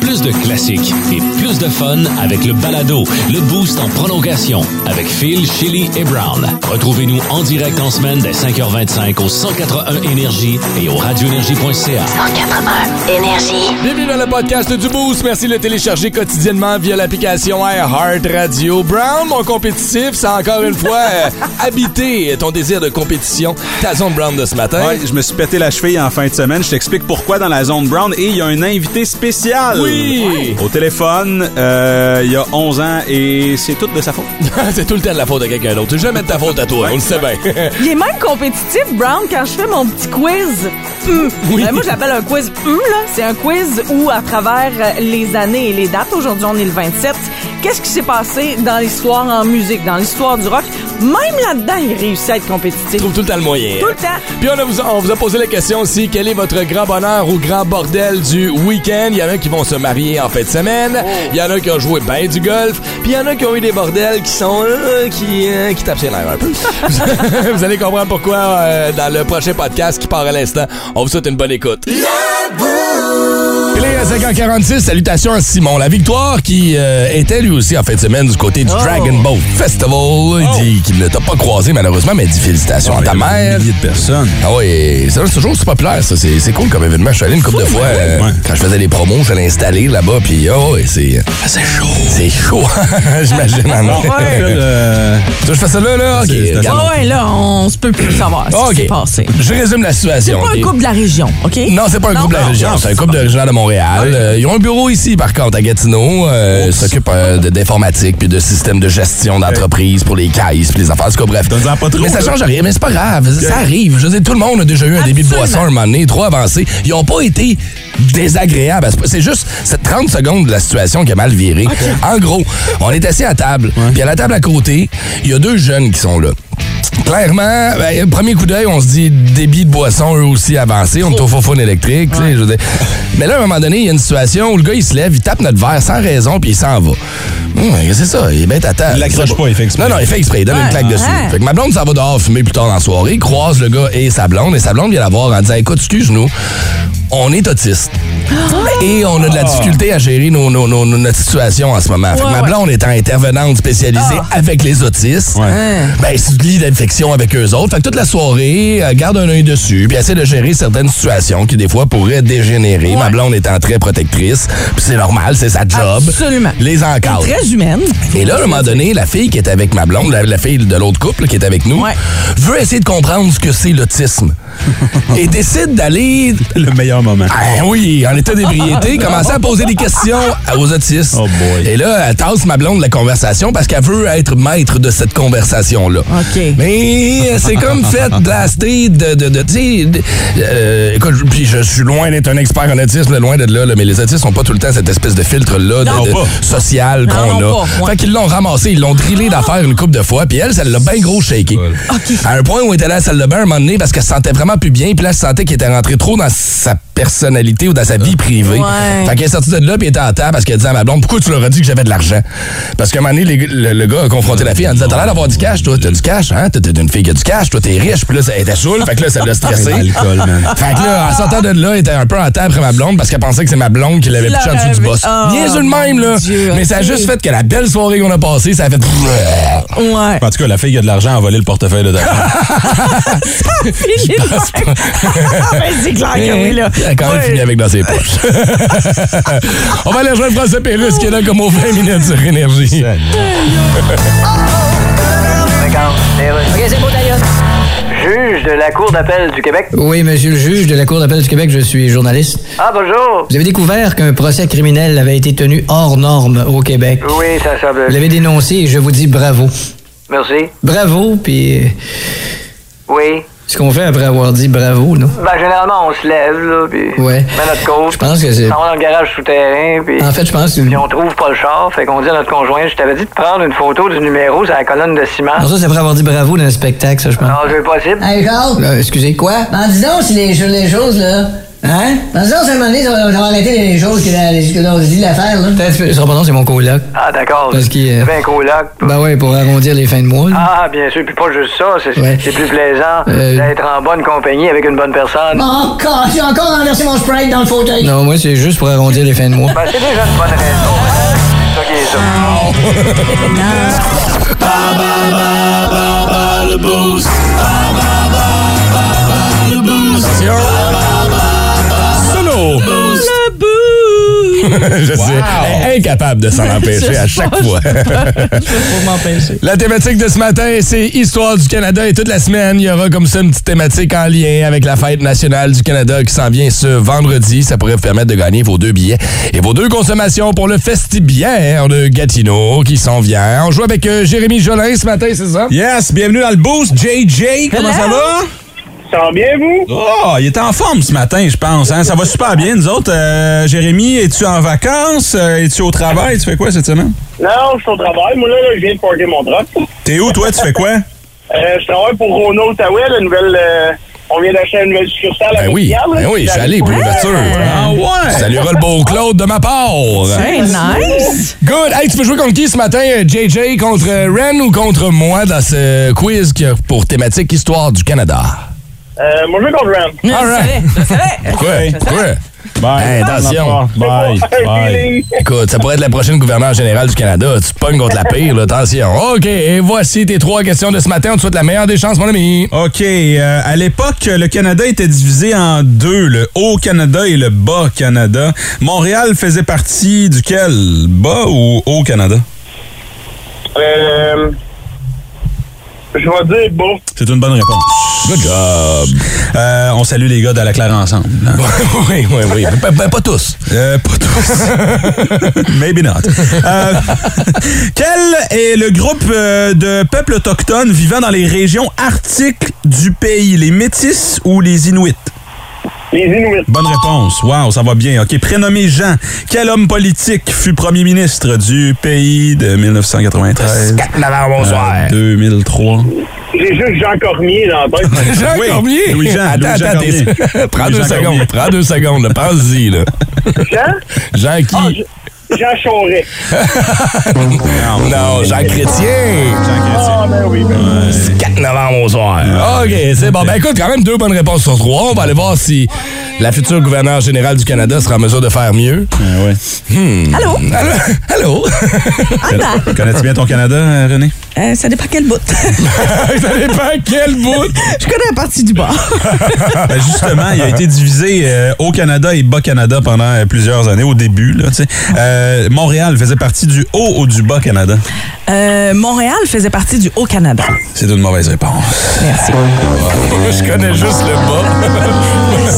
Plus de classiques et plus de fun avec le balado, le boost en prolongation avec Phil, Chili et Brown. Retrouvez-nous en direct en semaine dès 5h25 au 181 Énergie et au radioénergie.ca. 181 Énergie. Bienvenue dans le podcast du Boost. Merci de le télécharger quotidiennement via l'application iHeart Radio. Brown, mon compétitif, ça a encore une fois euh, habité ton désir de compétition. Ta zone Brown de ce matin. Ouais, je me suis pété la cheville en fin de semaine. Je t'explique pourquoi dans la zone brown. Et il y a un invité spécial. Oui. Au téléphone, euh, il y a 11 ans et c'est tout de sa faute. C'est tout le temps de la faute de quelqu'un d'autre. C'est jamais de ta faute à toi, on le sait bien. Il est même compétitif, Brown, quand je fais mon petit quiz. Oui. Ben, moi, j'appelle un quiz là. C'est un quiz où, à travers euh, les années et les dates, aujourd'hui, on est le 27, qu'est-ce qui s'est passé dans l'histoire en musique, dans l'histoire du rock? Même là-dedans, il réussit à être compétitif. trouve tout le temps le moyen. Tout le temps. Puis on, a vous, on vous a posé la question aussi, quel est votre grand bonheur ou grand bordel du week-end? Il y en a qui vont se marier en fin de semaine, il y en a qui ont joué ben du golf, puis il y en a qui ont eu des bordels qui sont... euh, qui, euh, qui tapent sur l'air un peu. vous allez comprendre pourquoi euh, dans le prochain podcast qui part à l'instant. On vous souhaite une bonne écoute. À 5h46, salutations à Simon. La victoire qui euh, était lui aussi en fin de semaine du côté du Dragon Boat Festival. Il dit qu'il ne t'a pas croisé malheureusement, mais il dit félicitations à ta mère. milliers de personnes. Ah oui, c'est toujours c'est populaire, ça. C'est, c'est cool comme événement. Je suis allé une couple de fois euh, Ouais. quand je faisais les promos, je l'ai installé là-bas, puis oh, ouais, c'est. c'est chaud. C'est chaud, j'imagine. hein. Euh, Tu veux que je fais ça là, là? Ok, C'est- c'est. Ah ouais, là, on se peut plus savoir ce qui s'est passé. Je résume la C'est situation. pas un couple de la région, OK? Non, c'est pas un couple de la région, c'est un c'est couple d'originaire de Montréal. Euh, ils ont un bureau ici, par contre, à Gatineau. Euh, ils s'occupent euh, de- d'informatique puis de systèmes de gestion d'entreprise pour les caisses puis les affaires. En tout cas, bref. Donne-en pas trop, mais ça là. change rien. Mais c'est pas grave. Ça arrive. Je veux dire, tout le monde a déjà eu un débit de Absolument. boisson un moment donné, trop avancé. Ils ont pas été désagréables. C'est juste cette 30 secondes de la situation qui a mal viré. En gros, on est assis à table. Puis à la table à côté, il y a deux jeunes qui sont là. Clairement, ben, premier coup d'œil, on se dit débit de boisson, eux aussi avancés. On est au faux électrique. je veux dire. Mais là, à un moment donné, il y a une situation où le gars, il se lève, il tape notre verre sans raison, puis il s'en va. Hum, c'est ça, il est bête à table. Il l'accroche pas, il fait exprès. Non, non, il fait exprès, il donne une Ouais, claque dessus. Fait que ma blonde s'en va dehors fumer plus tard dans la soirée, croise le gars et sa blonde, et sa blonde vient la voir en disant Écoute, excuse-nous, on est autiste. Et on a de la difficulté à gérer nos- nos- nos- notre situation en ce moment. Fait que ma ouais. blonde étant intervenante spécialisée avec les autistes, Ouais. ben, c'est du lit d'infection avec eux autres. Fait que toute la soirée, elle garde un œil dessus, puis essaie de gérer certaines situations qui, des fois, pourraient dégénérer. Ma blonde étant très protectrice, puis c'est normal, c'est sa job. Absolument. Les encadre. Très humaine. Et là, à un moment donné, la fille qui est avec ma blonde, la, la fille de l'autre couple qui est avec nous, Ouais. veut essayer de comprendre ce que c'est l'autisme. et décide d'aller, Le meilleur moment. ah oui, en état d'ébriété, commencer à poser des questions aux autistes. Oh boy. Et là, elle tasse ma blonde la conversation parce qu'elle veut être maître de cette conversation-là. OK. Mais c'est comme fait blaster de... de, de tu sais, de- euh, écoute, je- puis je suis loin d'être un expert en autisme, loin d'être là, là, mais les autistes ont pas tout le temps cette espèce de filtre-là de- de- social qu'on a. pas, ouais. Fait qu'ils l'ont ramassé, ils l'ont drillé d'affaires une couple de fois, puis elle, ça l'a bien gros shaké. À un point où elle était là à la salle de bain un moment donné parce qu'elle se sentait vraiment plus bien, puis là, elle se sentait qu'il était rentré trop dans sa personnalité ou dans sa vie privée. Ouais. Fait qu'elle est sortie de là, puis elle était en terre parce qu'elle disait à ma blonde, pourquoi tu leur as dit que j'avais de l'argent? Parce qu'à un moment donné, les- le, le gars a confronté la fille en disant, t'as l'air d'avoir du cash, toi, t'as du cash, hein? T'es une fille qui a du cash, toi, t'es riche, puis là, ça- elle était saoule, fait que là, ça l'a stressé. L'alcool, man. Fait que là, en sortant de là, elle était un peu en terre après ma blonde parce qu'elle pensait que c'est ma blonde qui l'avait pitché en dessous du boss. Oh, Niaiseux de même, là. Dieu, Mais ça a juste fait que la belle soirée qu'on a passée, ça a fait. Ouais. En tout cas, la fille qui a de l'argent a volé le portefeuille de David. Même. Ben, c'est clair que oui, là. Elle a quand même Ouais. fini avec dans ses poches. On va aller rejoindre François Pérusse qui est là comme aux 20 minutes sur Énergie. OK, c'est beau, d'ailleurs. Juge de la Cour d'appel du Québec. Oui, monsieur le juge de la Cour d'appel du Québec, je suis journaliste. Ah, bonjour. Vous avez découvert qu'un procès criminel avait été tenu hors norme au Québec. Oui, ça semble. Vous l'avez dénoncé et je vous dis bravo. Merci. Bravo, puis euh, Oui. Ce qu'on fait après avoir dit bravo, non? Ben, généralement, on se lève, là, puis Ouais. on met notre coach. Je pense que c'est... On va dans le garage souterrain, puis... En fait, je pense que... Puis on trouve pas le char, fait qu'on dit à notre conjoint, je t'avais dit de prendre une photo du numéro sur la colonne de ciment. Non, ça, c'est après avoir dit bravo dans le spectacle, ça, je pense. Non, c'est possible. Hey, Charles! Euh, excusez, quoi? Ben, dis donc, si les, les choses, là, Hein? Dans ce sens, à un moment donné, ça va, ça va arrêter les choses que, la, que l'on dit de la faire, là. Peut-être que ce sera pas non, c'est mon coloc. Ah, d'accord. Parce qu'il, euh, bien coloc. Ben ouais, pour arrondir les fins de mois. là. Ah, bien sûr. Puis pas juste ça. C'est Ouais. c'est plus plaisant Euh, d'être en bonne compagnie avec une bonne personne. Bon, encore, j'ai encore renversé mon Sprite dans le fauteuil. Non, moi, c'est juste pour arrondir les fins de mois. Ben, c'est déjà une bonne raison. C'est ça qui est ça. Le bout! Je sais, incapable de s'en empêcher à chaque fois. Je peux m'empêcher. La thématique de ce matin, c'est Histoire du Canada et toute la semaine, il y aura comme ça une petite thématique en lien avec la fête nationale du Canada qui s'en vient ce vendredi. Ça pourrait vous permettre de gagner vos deux billets et vos deux consommations pour le Festibière de Gatineau qui s'en vient. On joue avec euh, Jérémy Jolin ce matin, c'est ça? Yes, bienvenue dans le boost. JJ, comment ça va? Ça va bien, vous? Oh, il est en forme ce matin, je pense. Hein? Ça va super bien, nous autres. Euh, Jérémy, es-tu en vacances? Euh, es-tu au travail? Tu fais quoi cette semaine? Non, je suis au travail. Moi, là, là, je viens de parker mon truck. T'es où, toi? Tu fais quoi? Euh, je travaille pour Renault Outaouais, la nouvelle... euh, on vient d'acheter une nouvelle succursale à Ben oui, Montréal, ben oui, je suis allé pour l'ouverture. Ah ouais? Saluera le beau Claude de ma part. Hey, nice! Good. Hey, tu veux jouer contre qui ce matin? JJ contre Ren ou contre moi dans ce quiz qui a pour thématique Histoire du Canada? Euh, moi, je vais contre Ram. Je All right. savais, je savais. Pourquoi? Pourquoi? Bye. Hey, attention. Bye. Bye. feeling. Écoute, ça pourrait être la prochaine gouverneure générale du Canada. Tu pognes contre la pire, là. Attention. OK, et voici tes trois questions de ce matin. On te souhaite la meilleure des chances, mon ami. OK. euh, à l'époque, le Canada était divisé en deux, le Haut-Canada et le Bas-Canada. Montréal faisait partie duquel? Bas ou Haut-Canada? Euh... Je vais dire bon. C'est une bonne réponse. Good job. Euh, on salue les gars de la Claire ensemble. hein. oui, oui, oui. Pas, pas- pas tous. Euh, pas tous. Maybe not. Euh, quel est le groupe euh, de peuples autochtones vivant dans les régions arctiques du pays? Les Métis ou les Inuits? Les Inuits. Bonne réponse. Wow, ça va bien. OK. Prénommé Jean, quel homme politique fut premier ministre du pays de 1993 bonsoir. à 2003? J'ai juste Jean Cormier dans la tête. Jean Oui, Cormier. Louis-Jean, Attends, attends. Cormier. Prends deux Louis-Jean secondes. Cormier. Prends deux secondes. là. Pense-y, là. Jean? Jean qui? Ah, Je- Jean Charest. Non, Jean Chrétien. Jean Chrétien. Ah, ben oui. Ben oui. 4 novembre au soir. OK, c'est bon. Ben écoute, quand même deux bonnes réponses sur trois. On va aller voir si la future gouverneure générale du Canada sera en mesure de faire mieux. Ah ouais. Allô? Allô? Allô? Anna? Connais-tu bien ton Canada, euh, René? Euh, ça dépend quel bout. Ça dépend quel bout. Je connais la partie du bas. Ben, justement, il a été divisé euh, au Canada et Bas-Canada pendant euh, plusieurs années, au début. Là. Euh, Montréal faisait partie du Haut ou du Bas-Canada? Euh, Montréal faisait partie du Haut-Canada. C'est une mauvaise réponse. Merci. Je connais juste le bas.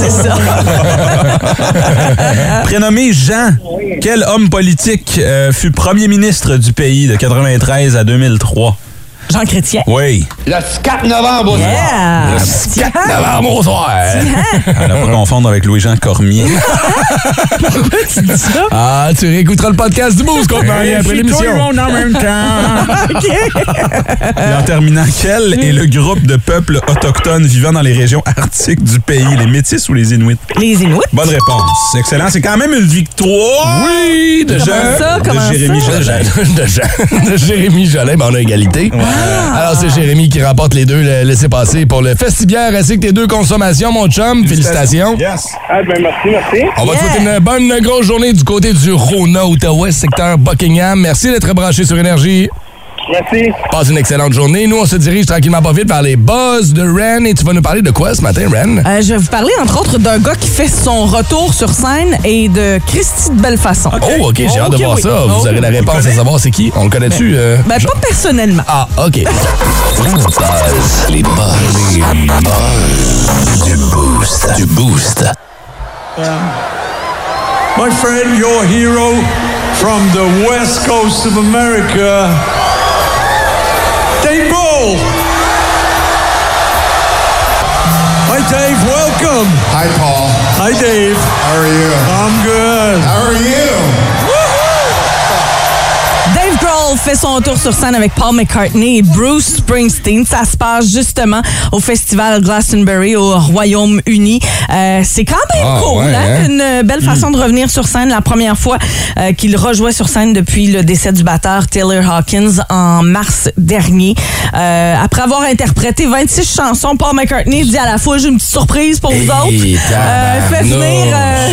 C'est ça. Prénommé Jean, quel homme politique euh, fut premier ministre du pays de 93 à 2003? Jean Chrétien. Oui. Le 4 novembre, Yeah! 4 novembre au soir. À ne pas confondre avec Louis-Jean Cormier. Ah, tu réécouteras le podcast du contre Marie après l'émission. Et en terminant, quel est le groupe de peuples autochtones vivant dans les régions arctiques du pays? Les Métis ou les Inuits? Les Inuits. Bonne réponse. Excellent. C'est quand même une victoire. Oui, de Jean. ça? de Jérémy ça? De, Jean- Jérémy Jolin, ben on a égalité. Alors, c'est Jérémy qui remporte les deux le laissez-passer pour le Festibière ainsi que tes deux consommations, mon chum. Félicitations. Yes. Ah, ben merci, merci. On va te souhaiter une bonne grosse journée du côté du Rona, Outaouais, secteur Buckingham. Merci d'être branché sur Énergie. Merci. Passe une excellente journée. Nous, on se dirige tranquillement pas vite vers les buzz de Ren. Et tu vas nous parler de quoi ce matin, Ren? Euh, je vais vous parler, entre autres, d'un gars qui fait son retour sur scène et de Christy de Bellefaçon. Oh, OK, j'ai hâte de voir oui. ça. Vous Oh. aurez la réponse à savoir c'est qui. On le connaît-tu? euh, Ben, pas personnellement. Ah, OK. Les buzz. Les buzz. Du boost. Du boost. My friend, your hero from the west coast of America, Dave. Hi, Dave. Welcome. Hi, Paul. Hi, Dave. How are you? I'm good. How are you? Dave Grohl fait son tour sur scène avec Paul McCartney et Bruce Springsteen. Ça se passe justement au festival Glastonbury au Royaume-Uni. Euh, c'est quand même Ah, cool, ouais, hein? hein? Une belle façon de revenir sur scène. La première fois euh, qu'il rejouait sur scène depuis le décès du batteur Taylor Hawkins en mars dernier. Euh, après avoir interprété 26 chansons, Paul McCartney dit à la foule, j'ai une petite surprise pour vous autres. Euh, fait venir euh,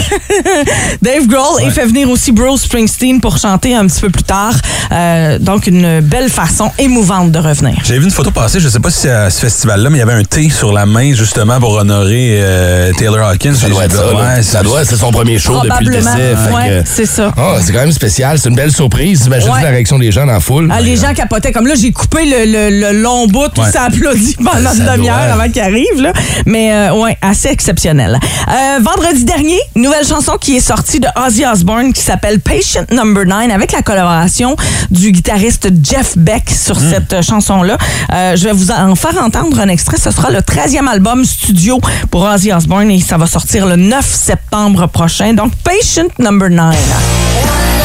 Dave Grohl et fait venir aussi Bruce Springsteen pour chanter un petit peu plus tard. Euh, donc, une belle façon émouvante de revenir. J'ai vu une photo passer, je sais pas si c'est à ce festival-là, mais il y avait un thé sur la main justement pour honorer euh, Taylor Hawkins. Ça doit être ça. là. Ouais, ça doit, c'est son premier show depuis le décès. fait Ouais, que- c'est ça. Ah, c'est quand même spécial. C'est une belle surprise. Imagine Ouais. la réaction des gens dans la foule. Ah, les gens capotaient. Comme là, j'ai coupé le, le- le long bout, tout Ouais. ça applaudit pendant Ça une demi-heure doit. avant qu'il arrive. Là. Mais euh, ouais, assez exceptionnel. Euh, vendredi dernier, nouvelle chanson qui est sortie de Ozzy Osbourne qui s'appelle Patient Number 9 avec la collaboration du guitariste Jeff Beck sur cette euh, chanson-là. Euh, je vais vous en faire entendre un extrait. Ce sera le 13e album studio pour Ozzy Osbourne et ça va sortir le 9 septembre prochain. Donc, Patient Number 9.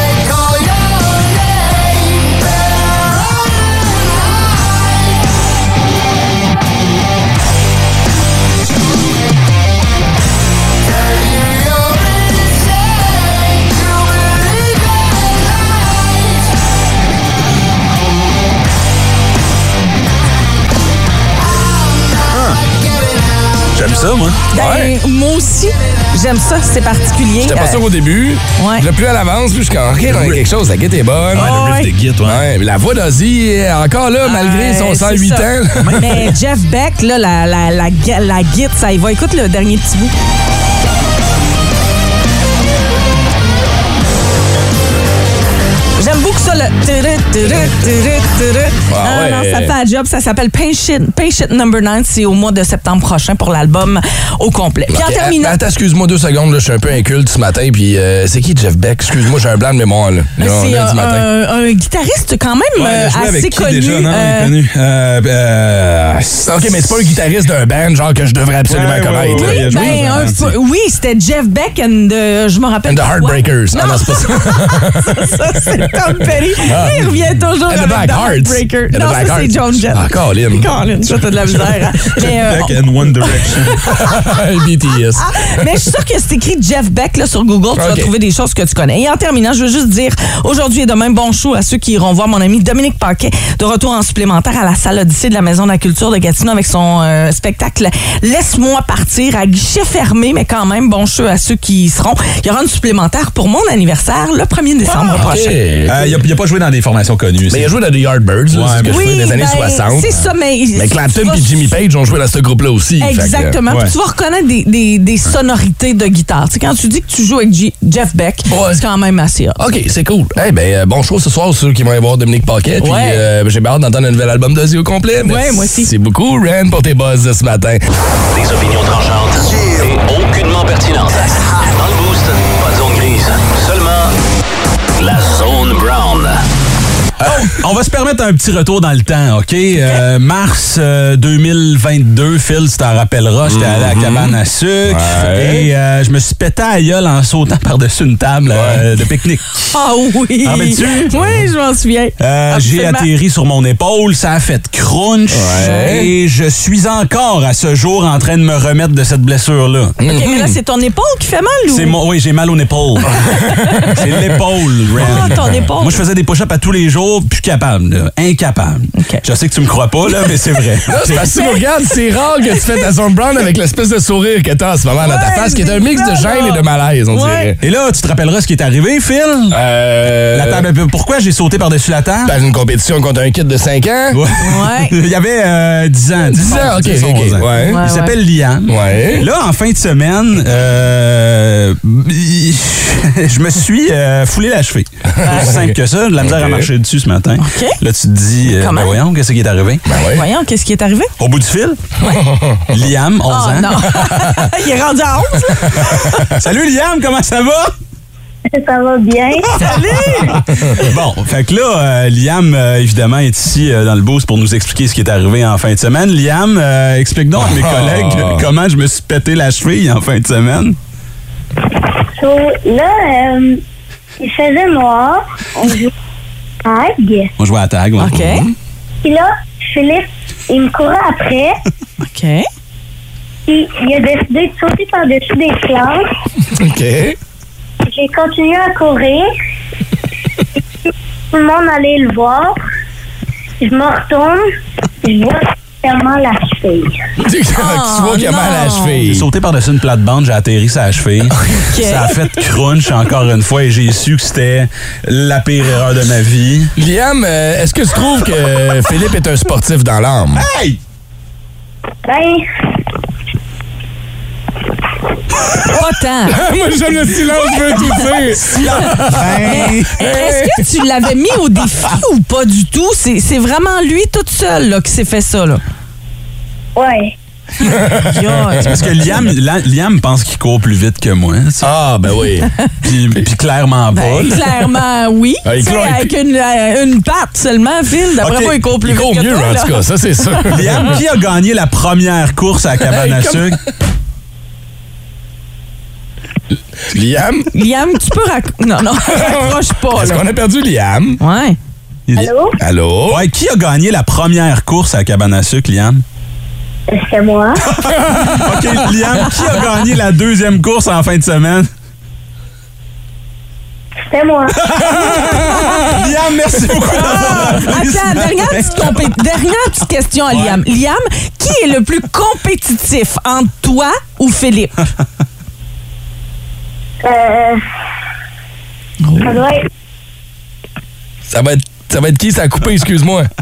Aussi, j'aime ça, c'est particulier. J'étais pas Euh, sûr au début. Ouais. Je l'ai plus à l'avance, puis je suis OK, dans quelque chose, la guette est bonne. Ouais, le riff Ouais. de Git, ouais. mais La voix d'Ozzy est encore là, malgré Ouais, son c'est 108 ça. ans. Mais Jeff Beck, là, la, la, la, la guide, ça y va. Écoute le dernier petit bout. J'aime beaucoup ça, le... Ah non, non, ouais. ça fait un job. Ça s'appelle Patient, Patient Number 9. C'est au mois de septembre prochain pour l'album au complet. Puis en terminant... Attends, excuse-moi deux secondes, là, je suis un peu inculte ce matin, puis euh, c'est qui Jeff Beck? Excuse-moi, j'ai un blanc de mémoire, là. Là, on C'est est euh, du matin. un, un guitariste quand même Ouais, euh, assez avec qui connu. déjà? Non, euh, connu. Euh, OK, mais c'est pas un guitariste d'un band, genre que je devrais absolument Ouais, connaître. joué Ben, un oui, c'était Jeff Beck and the, je me rappelle And the. Heartbreakers. Ah Non, non, c'est pas ça. ça, c'est Tom Petty. Ah. Il revient toujours And avec The. Heartbreaker. The Non, ça, c'est. John Jett. Ah, Colin. Colin, ça, t'as de la misère. hein. Mais, euh, Beck and One Direction. BTS. Ah, mais je suis sûre que c'est écrit Jeff Beck là, sur Google. Tu vas Ok. trouver des choses que tu connais. Et en terminant, je veux juste dire aujourd'hui et demain, bon show à ceux qui iront voir mon ami Dominique Paquet de retour en supplémentaire à la salle Odyssée de la Maison de la Culture de Gatineau avec son euh, spectacle Laisse-moi partir à guichet fermé, mais quand même, bon show à ceux qui y seront. Il y aura une supplémentaire pour mon anniversaire le 1er décembre Ah, ok. prochain. Euh, il, a, il a pas joué dans des formations connues. Mais il a joué dans The Yardbirds, Ouais, que je Oui, fais des années ben, 60. c'est ça, mais... Mais Clapton et Jimmy Page ont joué dans ce groupe-là aussi. que- Exactement. Ouais. tu vas reconnaître des, des- des sonorités de guitare. Tu sais, quand tu dis que tu joues avec Jeff Beck, c'est quand même assez hot. OK, c'est cool. Eh ben, euh, bon show ce soir, ceux qui vont aller voir Dominique Paquet. Puis Ouais. euh, j'ai bien hâte d'entendre un nouvel album d'Ozzy au complet. Ouais, moi aussi. C'est beaucoup, Ren, pour tes buzz de ce matin. Des opinions tranchantes et aucunement pertinentes. Dans le boost, pas de zone grise. La zone brown. On va se permettre un petit retour dans le temps, OK? Euh, mars euh, 2022, Phil, tu t'en rappelleras, j'étais allé à la cabane à sucre Ouais. et euh, je me suis pété à la gueule en sautant par-dessus une table euh, de pique-nique. Ah oui! Rappelles-tu? Oui, je m'en souviens. Euh, J'ai Absolument. atterri sur mon épaule, ça a fait crunch Ouais. et je suis encore à ce jour en train de me remettre de cette blessure-là. OK, mais là, c'est ton épaule qui fait mal ou? C'est mon, oui, j'ai mal aux épaules. c'est l'épaule, Ren. Ah, ton épaule. Moi, je faisais des push-ups à tous les jours, plus capable, là. incapable. Je sais que tu me crois pas, là, mais c'est vrai. C'est parce que tu me regardes, c'est rare que tu fais ta zone brown avec l'espèce de sourire que t'as en ce moment dans ta Ouais, face, qui est un mix de gêne et de malaise, on Ouais. dirait. Et là, tu te rappelleras ce qui est arrivé, Phil? Euh, La table, pourquoi j'ai sauté par-dessus la table? Dans une compétition contre un kid de 5 ans? Ouais. Ouais. Il y avait euh, 10 ans. 10 ans, ok, 10, ok, 11 ans. ouais. Ouais, Il s'appelle Liam. Ouais. Là, en fin de semaine, euh, je me suis euh, foulé la cheville. C'est simple que ça. De la misère à marcher dessus ce matin. Là, tu te dis, euh, ben voyons, qu'est-ce qui est arrivé? Ben ouais. Voyons, qu'est-ce qui est arrivé? Au bout du fil, Liam, 11 Oh ans. non! Il est rendu à 11, là. Salut Liam, comment ça va? Ça va bien. Bon, fait que là, euh, Liam, euh, évidemment, est ici euh, dans le boost pour nous expliquer ce qui est arrivé en fin de semaine. Liam, euh, explique donc à mes collègues comment je me suis pété la cheville en fin de semaine. So, là, euh, il faisait noir. On jouait tag. On jouait à tag, ouais. OK. Puis là, Philippe, il me courait après. OK. Puis il a décidé de sauter par-dessus des planches. OK. J'ai continué à courir. Tout le monde allait le voir. Je me retourne. Je vois clairement la cheville. tu vois qu'il a mal à la J'ai cheville. sauté par-dessus une plate-bande, j'ai atterri la cheville. Ça a fait crunch encore une fois et j'ai su que c'était la pire erreur de ma vie. Liam, euh, est-ce que tu trouves que Philippe est un sportif dans l'âme? Hey! Ben, Pas tant. Moi, j'aime le silence, je veux tout dire. Mais est-ce que tu l'avais mis au défi ou pas du tout? C'est c'est vraiment lui toute seule là, qui s'est fait ça. Là. ouais. Parce que Liam, La- Liam pense qu'il court plus vite que moi. Ah, ben oui. Puis, puis clairement pas. Ben, clairement, oui. Ah, il avec une, euh, une patte seulement, Phil. D'après Ok, moi, il court plus Il court vite que mieux, toi, en tout cas, ça, c'est sûr. Liam, qui a gagné la première course à la cabane à Hey, comme- sucre? Liam? Liam, tu peux raconter. Non, non, raccroche pas. Est-ce Là. qu'on a perdu Liam? Ouais. Allô? Allô? Ouais, qui a gagné la première course à la cabane à sucre, Liam? C'est moi? OK, Liam, qui a gagné la deuxième course en fin de semaine? C'est moi. Liam, merci beaucoup d'avoir ce Attends, matin. dernière petite, compé- dernière petite question à Liam. Liam, qui est le plus compétitif entre toi ou Philippe? Euh, ça doit être Ça va être, ça va être qui? Ça a coupé, excuse-moi.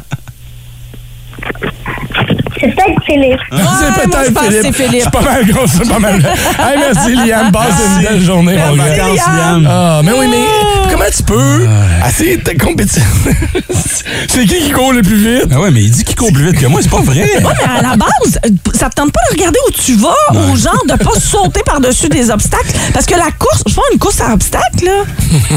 C'est peut-être Philippe. c'est peut-être Philippe. c'est Philippe. C'est pas mal gros, c'est pas mal. hey, merci, Liam. Passe une belle journée, mon gars. vacances, Liam. Ah, mais oui, mais comment tu peux essayer de compétition? c'est qui qui court le plus vite? Ah ouais, mais il dit qu'il court plus vite que moi, c'est pas vrai. Ouais, mais à la base, ça te tente pas de regarder où tu vas ou genre de pas sauter par-dessus des obstacles? Parce que la course, je pense une course à obstacles, là.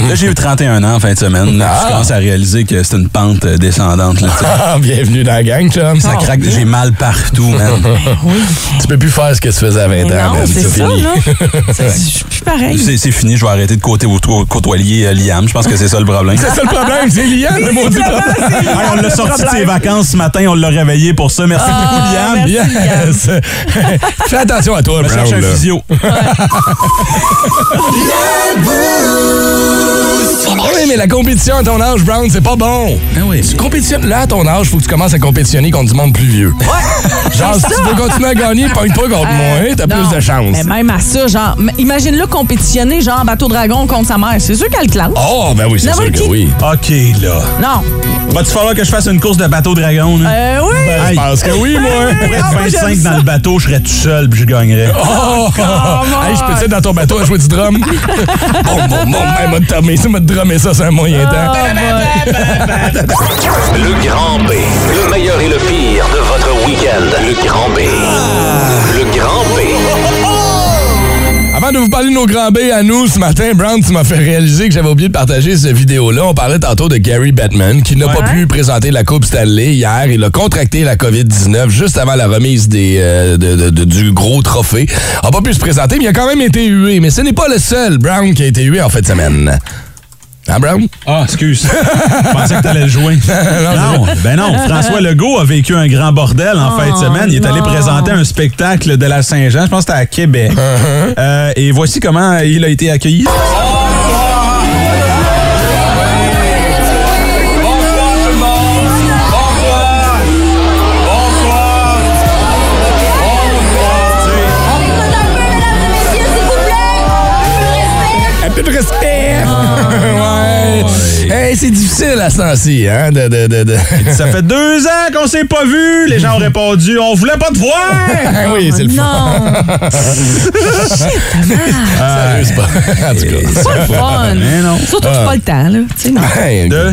Là, j'ai eu 31 ans en fin de semaine. Là, Je commence à réaliser que c'est une pente euh, descendante. Là, tu sais. Ah, bienvenue dans la gang, chum. ça craque, j'ai mal partout, man. Tu peux plus faire ce que tu faisais à 20 Mais ans, c'est ça, fini. là. C'est- Je suis plus pareil. C'est fini, je vais arrêter de côté côtoyer euh, Liam. Je pense que c'est ça le problème. C'est ça le problème, c'est Liam, le maudit Visiblement, problème. c'est Liam Hey, on le l'a sorti de ses vacances ce matin, on l'a réveillé pour ça. Merci beaucoup, Liam. Yes. Fais attention à toi, Je cherche Brown. un physio. Oui, mais la compétition à ton âge, Brown, c'est pas bon. Tu compétitionnes là à ton âge, faut que tu commences à compétitionner contre du monde plus vieux. Genre, si tu veux continuer à gagner, pogne-toi contre moi, t'as Non. plus de chance. Mais même à ça, genre, imagine-le compétitionner, genre, bateau dragon contre sa mère. C'est sûr qu'elle classe. Oh, ben oui, c'est sûr que qui. oui. OK, là. Non. Va-tu falloir que je fasse une course de bateau dragon? Là? Euh, oui. Ben, je pense que oui, moi. Pour être Ah, moi, 25 j'aime dans ça. le bateau, je serais tout seul puis je gagnerais. Oh! hey, je peux être dans ton bateau à jouer du drum? bon, bon, bon, ben, m'a drummer ça, m'a drummer ça, c'est un moyen temps. Le Grand B. Le meilleur et le pire de votre week-end. Le Grand B. Le Grand B. Avant de vous parler de nos grands B à nous ce matin, Brown, tu m'as fait réaliser que j'avais oublié de partager cette vidéo-là. On parlait tantôt de Gary Bettman qui n'a pas pu présenter la Coupe Stanley hier. Il a contracté la COVID-19 juste avant la remise des, euh, de- de- de- du gros trophée. A pas pu se présenter, mais il a quand même été hué. Mais ce n'est pas le seul Brown qui a été hué en fin de semaine. Hein, Brown? Ah, excuse. Je pensais que t'allais le jouer. non, ben non. François Legault a vécu un grand bordel en fin de semaine. Il est allé présenter un spectacle de la Saint-Jean. Je pense que c'était à Québec. Euh, et voici comment il a été accueilli. Un Hey, c'est difficile à ce temps-ci, hein? De, de, de, de- Ça fait deux ans qu'on s'est pas vu. Les gens ont répondu On voulait pas te voir. Ah oui, c'est le fun. Non. Sérieux, c'est pas. En tout cas. C'est pas le fun. Mais non. Surtout que c'est pas le temps, là. Tu sais, non. Hey, De...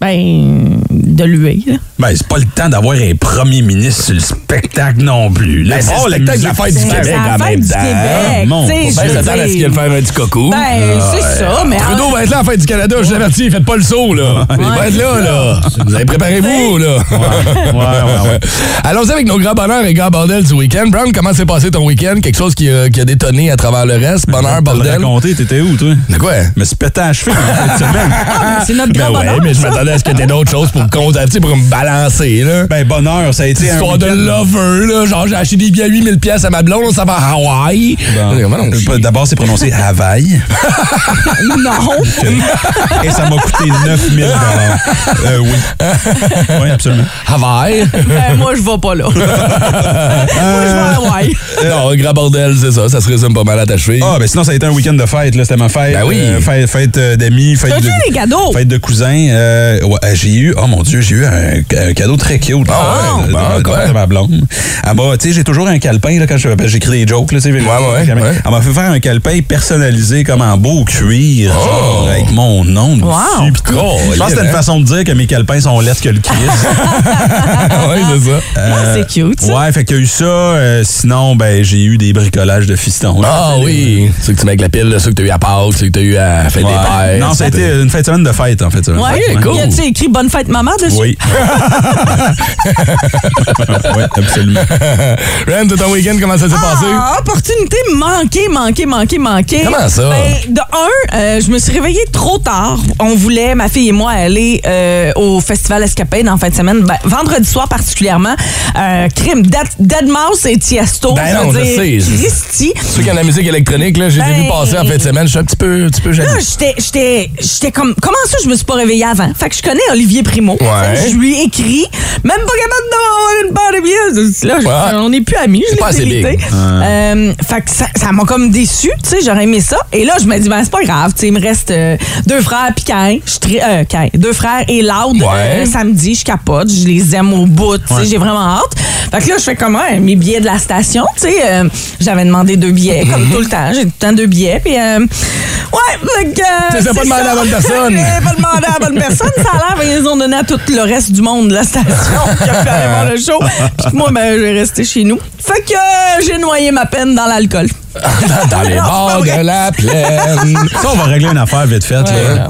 Ben, de lui, là. Ben, c'est pas le temps d'avoir un premier ministre sur le spectacle non plus. Là, Ben, c'est bon, le spectacle de la fête du C'est Québec la en fête même du temps. Québec, Mon je Ben, veux ça tend à ce qu'il le faire un petit coco. Ben, c'est ça, mais... Trudeau va être là en fête du Canada, je vous avertis, faites pas le saut, là. Il va être là, là. Vous avez préparez-vous, là. Ouais, ouais, ouais. Allons-y avec nos grands bonheurs et grands bordels du week-end. Brown, comment s'est passé ton week-end? Quelque chose qui a, qui a détonné à travers le reste? Bonheur, Te le bordel? raconter, t'étais où, toi? De quoi? Mais c'est pété à cheveux fait, semaine. C'est notre Ben grand ouais, bonheur. mais je m'attendais à ce que t'aies d'autres choses pour me pour me balancer, là. Ben, bonheur, ça a été un Histoire de lover, là. Genre, j'ai acheté des billets à 8000 pièces à ma blonde, on s'en va à Hawaï. Bon. Euh, D'abord, c'est prononcé Havaï. Non. Et ça m'a coûté 9000 euh, Oui. Oui, absolument. Hawaï? Ben, moi, je vais pas là. moi, je vais à Hawaï. non, un grand bordel, c'est ça. Ça se résume pas mal à ta cheville. Ah, ben sinon, ça a été un week-end de fête. là. C'était ma fête. Ben oui. euh, fête fête euh, d'amis, fête de... des cadeaux? Fête de cousins. euh, ouais, euh, j'ai eu, oh mon Dieu, j'ai eu un, un cadeau très cute. Ah, de- de, quoi? de ma blonde. Elle m'a, tu sais, j'ai toujours un calepin là, quand je- j'écris des jokes. Là, tu sais, ouais, ouais. Elle m'a fait faire un calepin personnalisé comme en beau cuir, genre, avec mon nom dessus. Wow. pis. Oh, je pense que c'était hein? une façon de dire que mes calepins sont lettres que le Christ. oui, c'est ça. Ah, c'est cute, ça. ouais, fait qu'il y a eu ça. euh, sinon, ben, j'ai eu des bricolages de fistons. là. Ah oui, ceux que tu mets avec la pile, ceux que t'as eu à Pâques, ceux que t'as eu à Fête Ouais. des Pères. Non, ça a été une fête de semaine de fête, en fait. Ouais, cool. Y a-tu écrit Bonne fête, maman dessus? Oui. oui, absolument. Ren, de ton week-end, comment ça s'est passé? Ah, opportunité manquée, manquée, manquée, manquée. Comment ça? Ben, de un, euh, je me suis réveillée trop tard. On voulait, ma fille et moi, aller euh, au Festival Escapade en fin de semaine. Ben, vendredi soir particulièrement. Euh, crime, Dead, Dead Mouse et Tiesto. Ben je non, je dire, sais, Christy. Ceux qui ont la musique électronique, là, j'ai Ben- vu passer en fin de semaine, je suis un petit peu, un petit peu jaloux. Là, j'étais, j'étais, j'étais comme, comment ça, je me suis pas réveillée avant? Fait que je connais Olivier Primo. Ouais. Je lui ai écrit, même pas capable d'avoir une paire de billets. Là, je- Ouais. on n'est plus amis, je pas assez. Euh, fait que ça, m'a comme déçu, tu sais, j'aurais aimé ça. Et là, je me dis, ben, c'est pas grave, tu sais, il me reste euh, deux frères puis Cain. Euh, Cain. Deux frères et Loud. Samedi, je capote, je les aime au bout, tu sais, j'ai vraiment hâte. Fait que là, je fais comment? Mes billets de la station, tu sais, j'avais demandé deux billets, comme tout le temps. J'ai tout le temps deux billets, puis ouais, fait que... pas demandé à la bonne personne. Pas demandé à la bonne personne. Ça a l'air qu'ils ont donné à tout le reste du monde de la station qui a pu aller voir le show. Puis moi, ben, je vais rester chez nous. Fait que euh, j'ai noyé ma peine dans l'alcool. Dans, les bords de la plaine. Ça, on va régler une affaire vite faite. Ouais. là.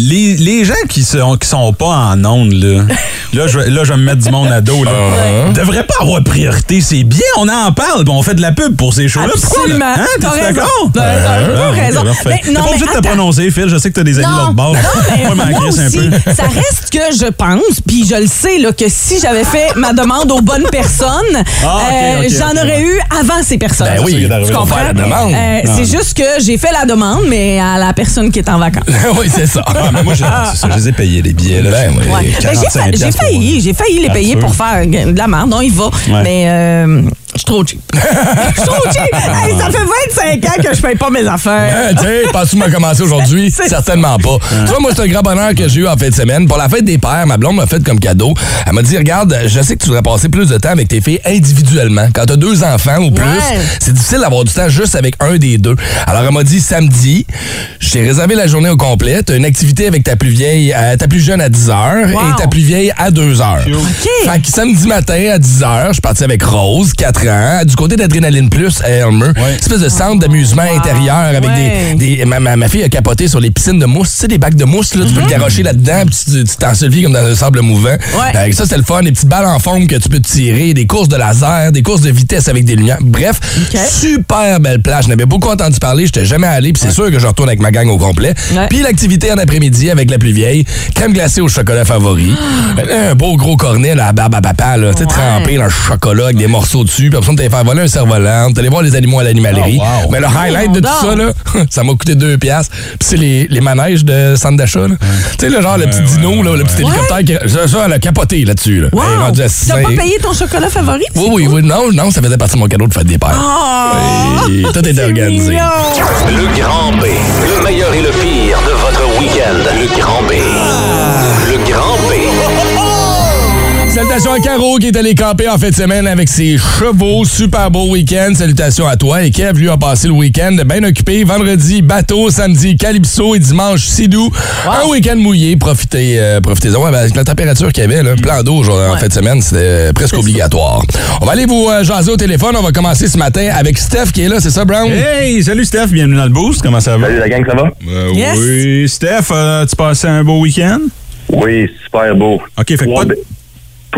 Les, les gens qui sont, qui sont pas en onde, là, là, je, vais- là, je vais me mettre du monde à dos, là, Uh-huh. devraient pas avoir priorité. C'est bien, on en parle, puis on fait de la pub pour ces shows-là. Pourquoi, là? Absolument. Hein, T'as d'accord? T'as raison. Ah, T'as ok, raison. Mais T'es non, pas obligé de te prononcer, Phil. Je sais que t'as des amis de l'autre bord. non, mais Moi, un peu. ça reste que je pense, puis je le sais, là, que si j'avais fait ma demande aux bonnes personnes, Ah, euh, j'en aurais eu avant ces personnes. Ben oui, qui est arrivé. tu comprends? la demande. Euh, Ah. c'est juste que j'ai fait la demande, mais à la personne qui est en vacances. oui, c'est ça. Ah, mais moi, c'est ça, je les ai payés, les billets. Là, Ben. Ouais. Ben, j'ai 45 fa- j'ai piastres pour- failli, j'ai failli les payer pour faire de la merde. On y va. Mais euh, je suis trop cheap. Je suis trop cheap. Hey, ça fait 25 ans que je paye pas mes affaires. Tu sais, penses-tu m'as commencé aujourd'hui? Certainement pas. Tu vois, moi, c'est un grand bonheur que j'ai eu en fin de semaine. Pour la fête des pères, ma blonde m'a fait comme cadeau. Elle m'a dit, regarde, je sais que tu voudrais passer plus de temps avec tes filles individuellement. Quand t'as deux enfants ou plus, Ouais. c'est difficile d'avoir du temps juste avec un des deux. Alors, elle m'a dit, samedi, je t'ai réservé la journée au complet. T'as une activité avec ta plus vieille, euh, ta plus jeune à 10 h Wow. et ta plus vieille à 2 h. OK. Fait que samedi matin à 10 h, je suis parti avec Rose, 4 ans, du côté d'Adrénaline Plus à Elmer. Espèce de centre d'amusement intérieur avec Ouais. des, des- ma, ma- ma fille a capoté sur les piscines de mousse, tu sais, des bacs de mousse, là, tu peux te garocher là-dedans, puis tu t'ensevelis comme dans un sable mouvant. Euh, ça, c'est le fun. Des petites balles en forme que tu peux tirer, des courses de laser, des courses de vitesse avec des lumières. Bref, super belle plage. Je n'avais beaucoup entendu parler, j'étais jamais allé, puis c'est sûr que je retourne avec ma gang au complet. Puis l'activité en après-midi avec la plus vieille, crème glacée au chocolat favori. Un beau gros cornet, là, à barbe à papa, là, tu sais, trempé dans le chocolat avec des morceaux dessus. Puis après, ça, on t'allait faire voler un cerf-volant, t'allais voir les animaux à l'animalerie. Oh, wow. Mais le highlight de tout ça, là, ça m'a coûté deux piastres. Puis c'est les, les manèges de centre d'achat. là. Tu sais, le genre, le petit dino, là, le petit hélicoptère, qui, ça, ça, elle a capoté là-dessus. Là. Wow. Elle est rendue à T'as pas payé ton chocolat favori? Oui, oui, oui. Non, non, ça faisait partie de mon cadeau de fête des pères. Oh! Oui, tout est organisé. Le Grand B. Le meilleur et le pire de votre week-end. Le Grand B. Salutations à Caro qui est allé camper en fin de semaine avec ses chevaux. Super beau week-end. Salutations à toi. Et Kev, lui, a passé le week-end bien occupé. Vendredi, bateau. Samedi, calypso. Et dimanche, sidou. Un week-end mouillé. Profitez, euh, profitez-en. Ouais, ben, avec la température qu'il y avait, là, plein d'eau genre, en fin de semaine, c'était euh, presque obligatoire. On va aller vous euh, jaser au téléphone. On va commencer ce matin avec Steph qui est là. C'est ça, Brown? Hey, salut Steph, bienvenue dans le boost. Comment ça va? Salut la gang, ça va? Euh, Yes. Oui, Steph, euh, tu passais un beau week-end? Oui, super beau. OK, fait que pas de-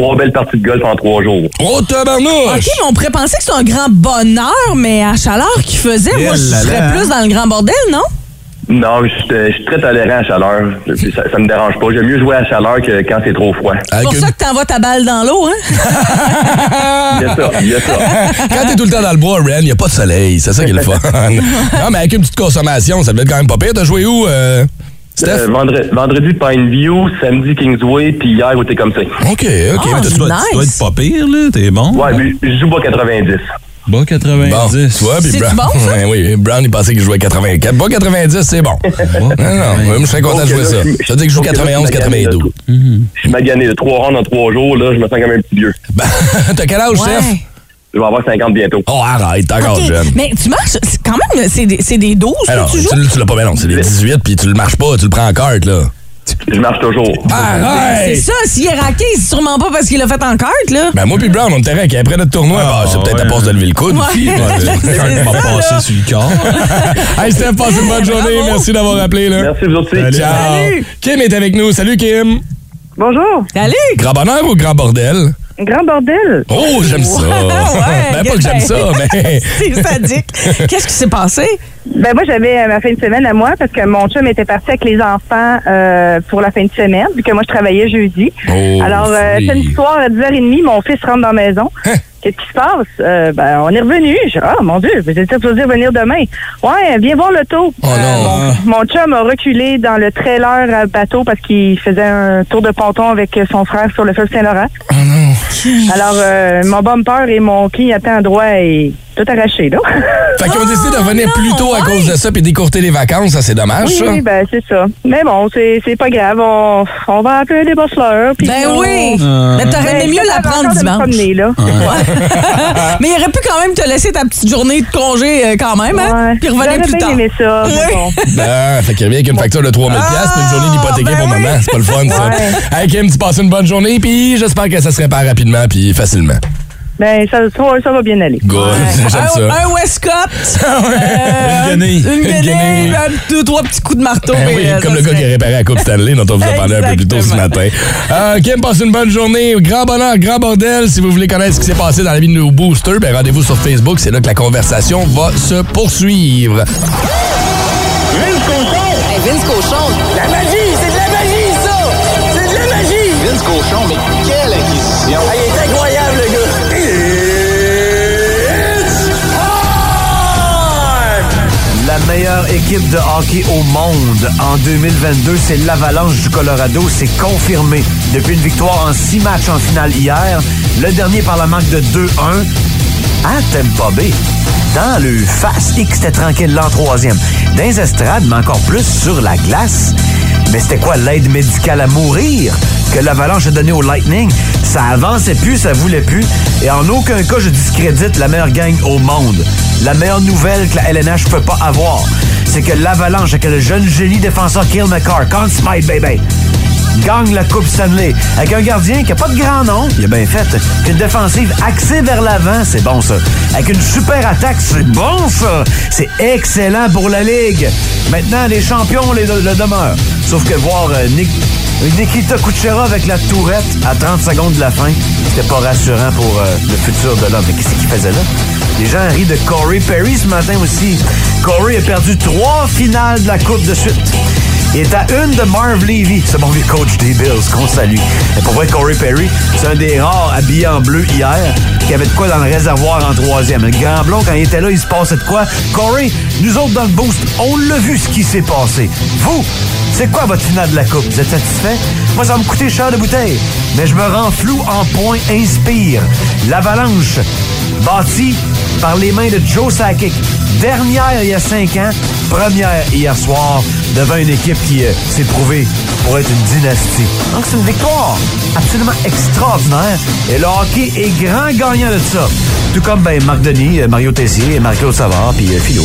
trois belles parties de golf en trois jours. Oh, tabarnouche! OK, mais on pourrait penser que c'est un grand bonheur, mais à chaleur qu'il faisait, moi, je serais plus dans le grand bordel, non? Non, je suis très tolérant à la chaleur. Ça, ça me dérange pas. J'aime mieux jouer à la chaleur que quand c'est trop froid. C'est pour une- ça que t'envoies ta balle dans l'eau, hein? Il y a ça, il y a ça. Quand t'es tout le temps dans le bois, Ren, il n'y a pas de soleil. C'est ça qui est le fun. non, mais avec une petite consommation, ça devait être quand même pas pire. T'as joué où, euh, Steph? Euh, vendredi, vendredi, Pineview, samedi, Kingsway, puis hier, au Tecumseh. OK, OK. Ah, mais t'as- tu, dois, tu dois nice. être pas pire, là. T'es bon? Ouais, mais je joue pas 90. Bas Bon, 90. tu vois, puis Brown. bon, ça? Ouais, oui, Brown, il pensait qu'il jouait 84. Bon, 90, c'est bon. non, non, je serais content de jouer ça. Ça veut dire qu'il joue 91, 92. Je suis magané de trois rounds en trois jours, là, je me sens comme un petit vieux. Ben, T'as quel âge, Steph? Je vais avoir 50 bientôt. Oh, arrête, t'es encore OK, jeune. Mais tu marches, c'est quand même, c'est des, c'est des 12 Alors, que tu tu, joues? tu l'as pas, mais non, c'est des 18, puis tu le marches pas, tu le prends en carte, là. Je marche toujours. C'est Arrête! ça, s'il est raqué, c'est sûrement pas parce qu'il l'a fait en carte, là. Ben, moi puis Brown, on était raqués. Après notre tournoi, Ah, bah, c'est peut-être à force de lever le coude Ouais. aussi. Ouais, C'est m'a ça, passé là. sur le corps. hey, Steph, passe une bonne journée. Bravo. Merci d'avoir appelé, là. Merci, vous aussi. Ciao. Salut. Kim est avec nous. Salut, Kim. Bonjour. Salut! Grand bonheur ou grand bordel? Grand bordel. Oh, j'aime ça. Ouais, ben, pas que j'aime ça, mais. c'est sadique. Qu'est-ce qui s'est passé? Ben moi j'avais euh, ma fin de semaine à moi parce que mon chum était parti avec les enfants euh, pour la fin de semaine vu que moi je travaillais jeudi. Oh, Alors euh, oui. samedi soir à 10h30 mon fils rentre dans la maison. Hein? Qu'est-ce qui se passe? Euh, ben, on est revenu. Ah, mon Dieu, vous étiez supposé venir demain. Ouais, viens voir l'auto. Oh non. mon, mon chum a reculé dans le trailer à bateau parce qu'il faisait un tour de ponton avec son frère sur le fleuve Saint-Laurent. Oh non. Alors, euh, mon bumper et mon clignotant droit est tout arraché, là. Fait qu'ils ont décidé de revenir plus tôt à cause de ça puis d'écourter les vacances. Ça, c'est dommage, Oui, ça. oui, ben c'est ça. Mais bon, c'est c'est pas grave. On, on va appeler les bosseleurs. Ben on- oui! Euh, Mais t'aurais Ben, aimé mieux je la suis prendre encore de me dimanche. promener, là. Mais il aurait pu quand même te laisser ta petite journée de congé euh, quand même, hein? Ouais. Puis revenir plus tard. aimé ça. Oui. bon. Ben, fait qu'il revient avec une facture de 3000 pièces puis une journée d'hypothéquée ben pour oui. maman. C'est pas le fun, ça. Ouais. Hey, Kim, tu passes une bonne journée puis j'espère que ça se répare rapidement puis facilement. Ben, ça, ça, ça va bien aller. Good. J'aime un, ça. un Westcott, Une guenille. une Une guenille, deux, trois petits coups de marteau. Ben oui, euh, comme le gars qui a réparé la Coupe Stanley dont on vous a parlé un peu plus tôt ce matin. Euh, Kim, passe une bonne journée. Grand bonheur, grand bordel. Si vous voulez connaître ce qui s'est passé dans la vie de nos boosters, ben rendez-vous sur Facebook. C'est là que la conversation va se poursuivre. Hey, Vince Cochon. La magie, c'est de la magie, ça! C'est de la magie! Vince Cochon, mais quelle acquisition! Meilleure équipe de hockey au monde en 2022, c'est l'Avalanche du Colorado. C'est confirmé. Depuis une victoire en six matchs en finale hier, le dernier par la marque de 2-1 à Tampa Bay. Dans le face X, c'était tranquille l'an troisième. Dans les estrades, mais encore plus sur la glace. Mais c'était quoi l'aide médicale à mourir? Que l'Avalanche a donnée au Lightning? Ça avançait plus, ça voulait plus. Et en aucun cas, je discrédite la meilleure gang au monde. La meilleure nouvelle que la LNH peut pas avoir, c'est que l'Avalanche, avec le jeune génie défenseur Kill McCarr, Conn Smythe, baby, gagne la Coupe Stanley avec un gardien qui a pas de grand nom, il a bien fait, qu'une défensive axée vers l'avant, c'est bon ça. Avec une super attaque, c'est bon ça. C'est excellent pour la Ligue. Maintenant, les champions les, le demeurent. Sauf que voir euh, Nick, Nikita Kuchera avec la tourette à 30 secondes de la fin, c'était pas rassurant pour euh, le futur de l'homme. Mais qu'est-ce qu'il faisait là? Les gens rient de Corey Perry ce matin aussi. Corey a perdu trois finales de la Coupe de suite. Il est à une de Marv Levy, ce bon vieux coach des Bills, qu'on salue. Et pour vrai, Corey Perry, c'est un des rares habillés en bleu hier qui avait de quoi dans le réservoir en troisième. Le grand blond, quand il était là, il se passait de quoi? Corey, nous autres dans le boost, on l'a vu ce qui s'est passé. Vous, c'est quoi votre finale de la Coupe? Vous êtes satisfait? Moi, ça va me coûter cher de bouteille. Mais je me rends flou en point inspire. L'avalanche bâtit par les mains de Joe Sakic. Dernière il y a cinq ans, première hier soir, devant une équipe qui euh, s'est prouvée pour être une dynastie. Donc c'est une victoire absolument extraordinaire. Et le hockey est grand gagnant de ça. Tout comme ben, Marc Denis, euh, Mario Tessier, Marc-Claude Savard, puis euh, Philo.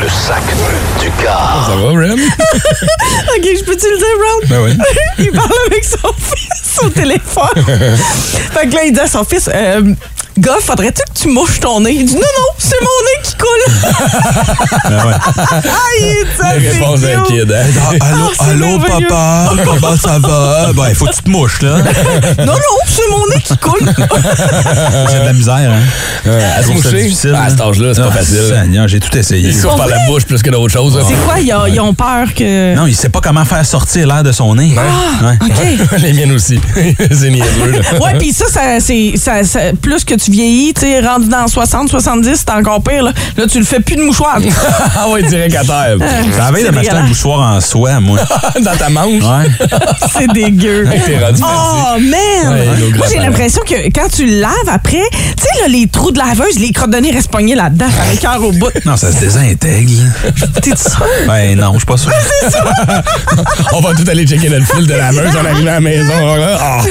Le sac du gars. Ça va, Ren? OK, je peux-tu le dire, Brown? Ben oui. il parle avec son fils au téléphone. fait que là, il dit à son fils, euh, Gars, faudrait-tu que tu mouches ton nez? Il dit, non, non, c'est mon nez qui coule. ah, il est ça, Les réponses c'est d'un cute. kid, hein? Ah, allô, Ah, c'est allô, papa, comment ça va? Ben, il faut que tu te mouches, là. Non, non, c'est mon nez qui coule. J'ai de la misère, hein. à se moucher? difficile, Ah, à hein. cet âge-là, c'est pas Ah, facile. J'ai tout essayé. Il souffre par la bouche plus que d'autres choses. hein. C'est quoi? Ils ont, ils ont peur que... Non, il sait pas comment faire sortir l'air de son nez. Ah, Ouais. OK. Les miennes aussi. c'est niaiseux. Ouais, puis ça, ça, c'est, ça, ça- plus que tu vieillis, tu sais, rendu dans 60, 70, c'est encore pire. Là, là tu le fais plus de mouchoir. ah ouais, direct à terre. Ça avait de m'acheter un mouchoir en soie, moi. Dans ta manche? Ouais. c'est dégueu. T'es rendu Oh, man! Ouais, Moi, j'ai l'impression que quand tu le laves après, tu sais, là, les trous de laveuse, les crottes de nez restent là-dedans. Cœur au bout. Non, ça se désintègre. T'es sûr? Ben non, je suis pas sûr. On va tout aller checker notre fil de laveuse en arrivant à la maison. Ah.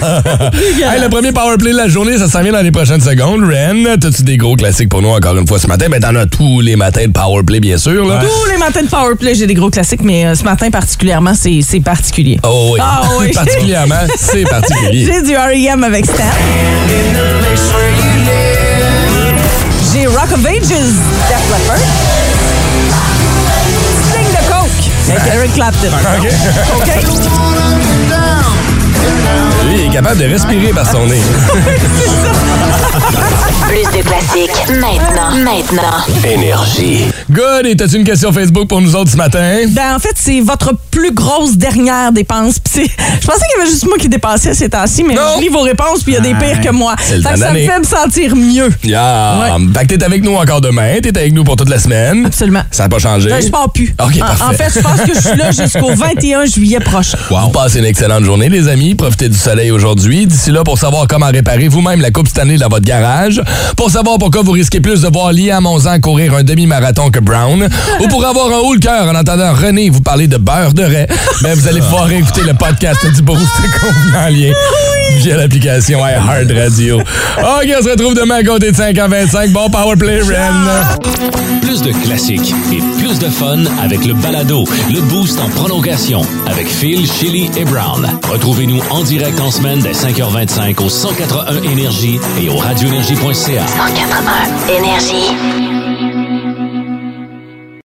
Hey, le premier powerplay de la journée, ça s'en vient dans les prochaines secondes. Ren, t'as-tu des gros classiques pour nous encore une fois ce matin? Ben, t'en as tous les matins de powerplay, bien sûr. Là. Tous les matins de Powerplay, j'ai des gros classiques, mais euh, ce matin particulièrement, c'est particulier. Oh oui. Ah oui. Particulièrement, c'est particulier. J'ai du R.E.M. avec Stan. J'ai Rock of Ages, Def Leppard. Sting de Coke, avec Eric Clapton. OK. OK? Lui, il est capable de respirer par son nez. Plus de classiques maintenant, maintenant. Énergie. Good. Et t'as-tu une question Facebook pour nous autres ce matin? Ben, en fait, c'est votre plus grosse dernière dépense. Puis c'est- je pensais qu'il y avait juste moi qui dépensais ces temps-ci, mais Non. je lis vos réponses, puis il y a des pires que moi. Fait que ça me fait me sentir mieux. Yeah. Fait que t'es avec nous encore demain. T'es avec nous pour toute la semaine. Absolument. Ça n'a pas changé. Ben, je pars plus. OK, en, parfait. en fait, je pense que je suis là jusqu'au 21 juillet prochain. Wow. Passez une excellente journée, les amis. Profitez du soleil aujourd'hui. D'ici là, pour savoir comment réparer vous-même la Coupe Stanley dans votre garage, pour savoir pourquoi vous risquez plus de voir Liam Monzan courir un demi-marathon que Brown, ou pour avoir un haut le cœur en entendant René vous parler de beurre de raie, ben, vous allez pouvoir écouter le podcast du Boost. Convenant en lien via l'application iHeart Radio. OK, on se retrouve demain à côté de 5h25. Bon Powerplay, Ren. Plus de classiques et plus de fun avec le balado, le boost en prolongation avec Phil, Chili et Brown. Retrouvez-nous en direct en semaine dès 5h25 au 181 Énergie et au radioénergie.ca. 181 Énergie.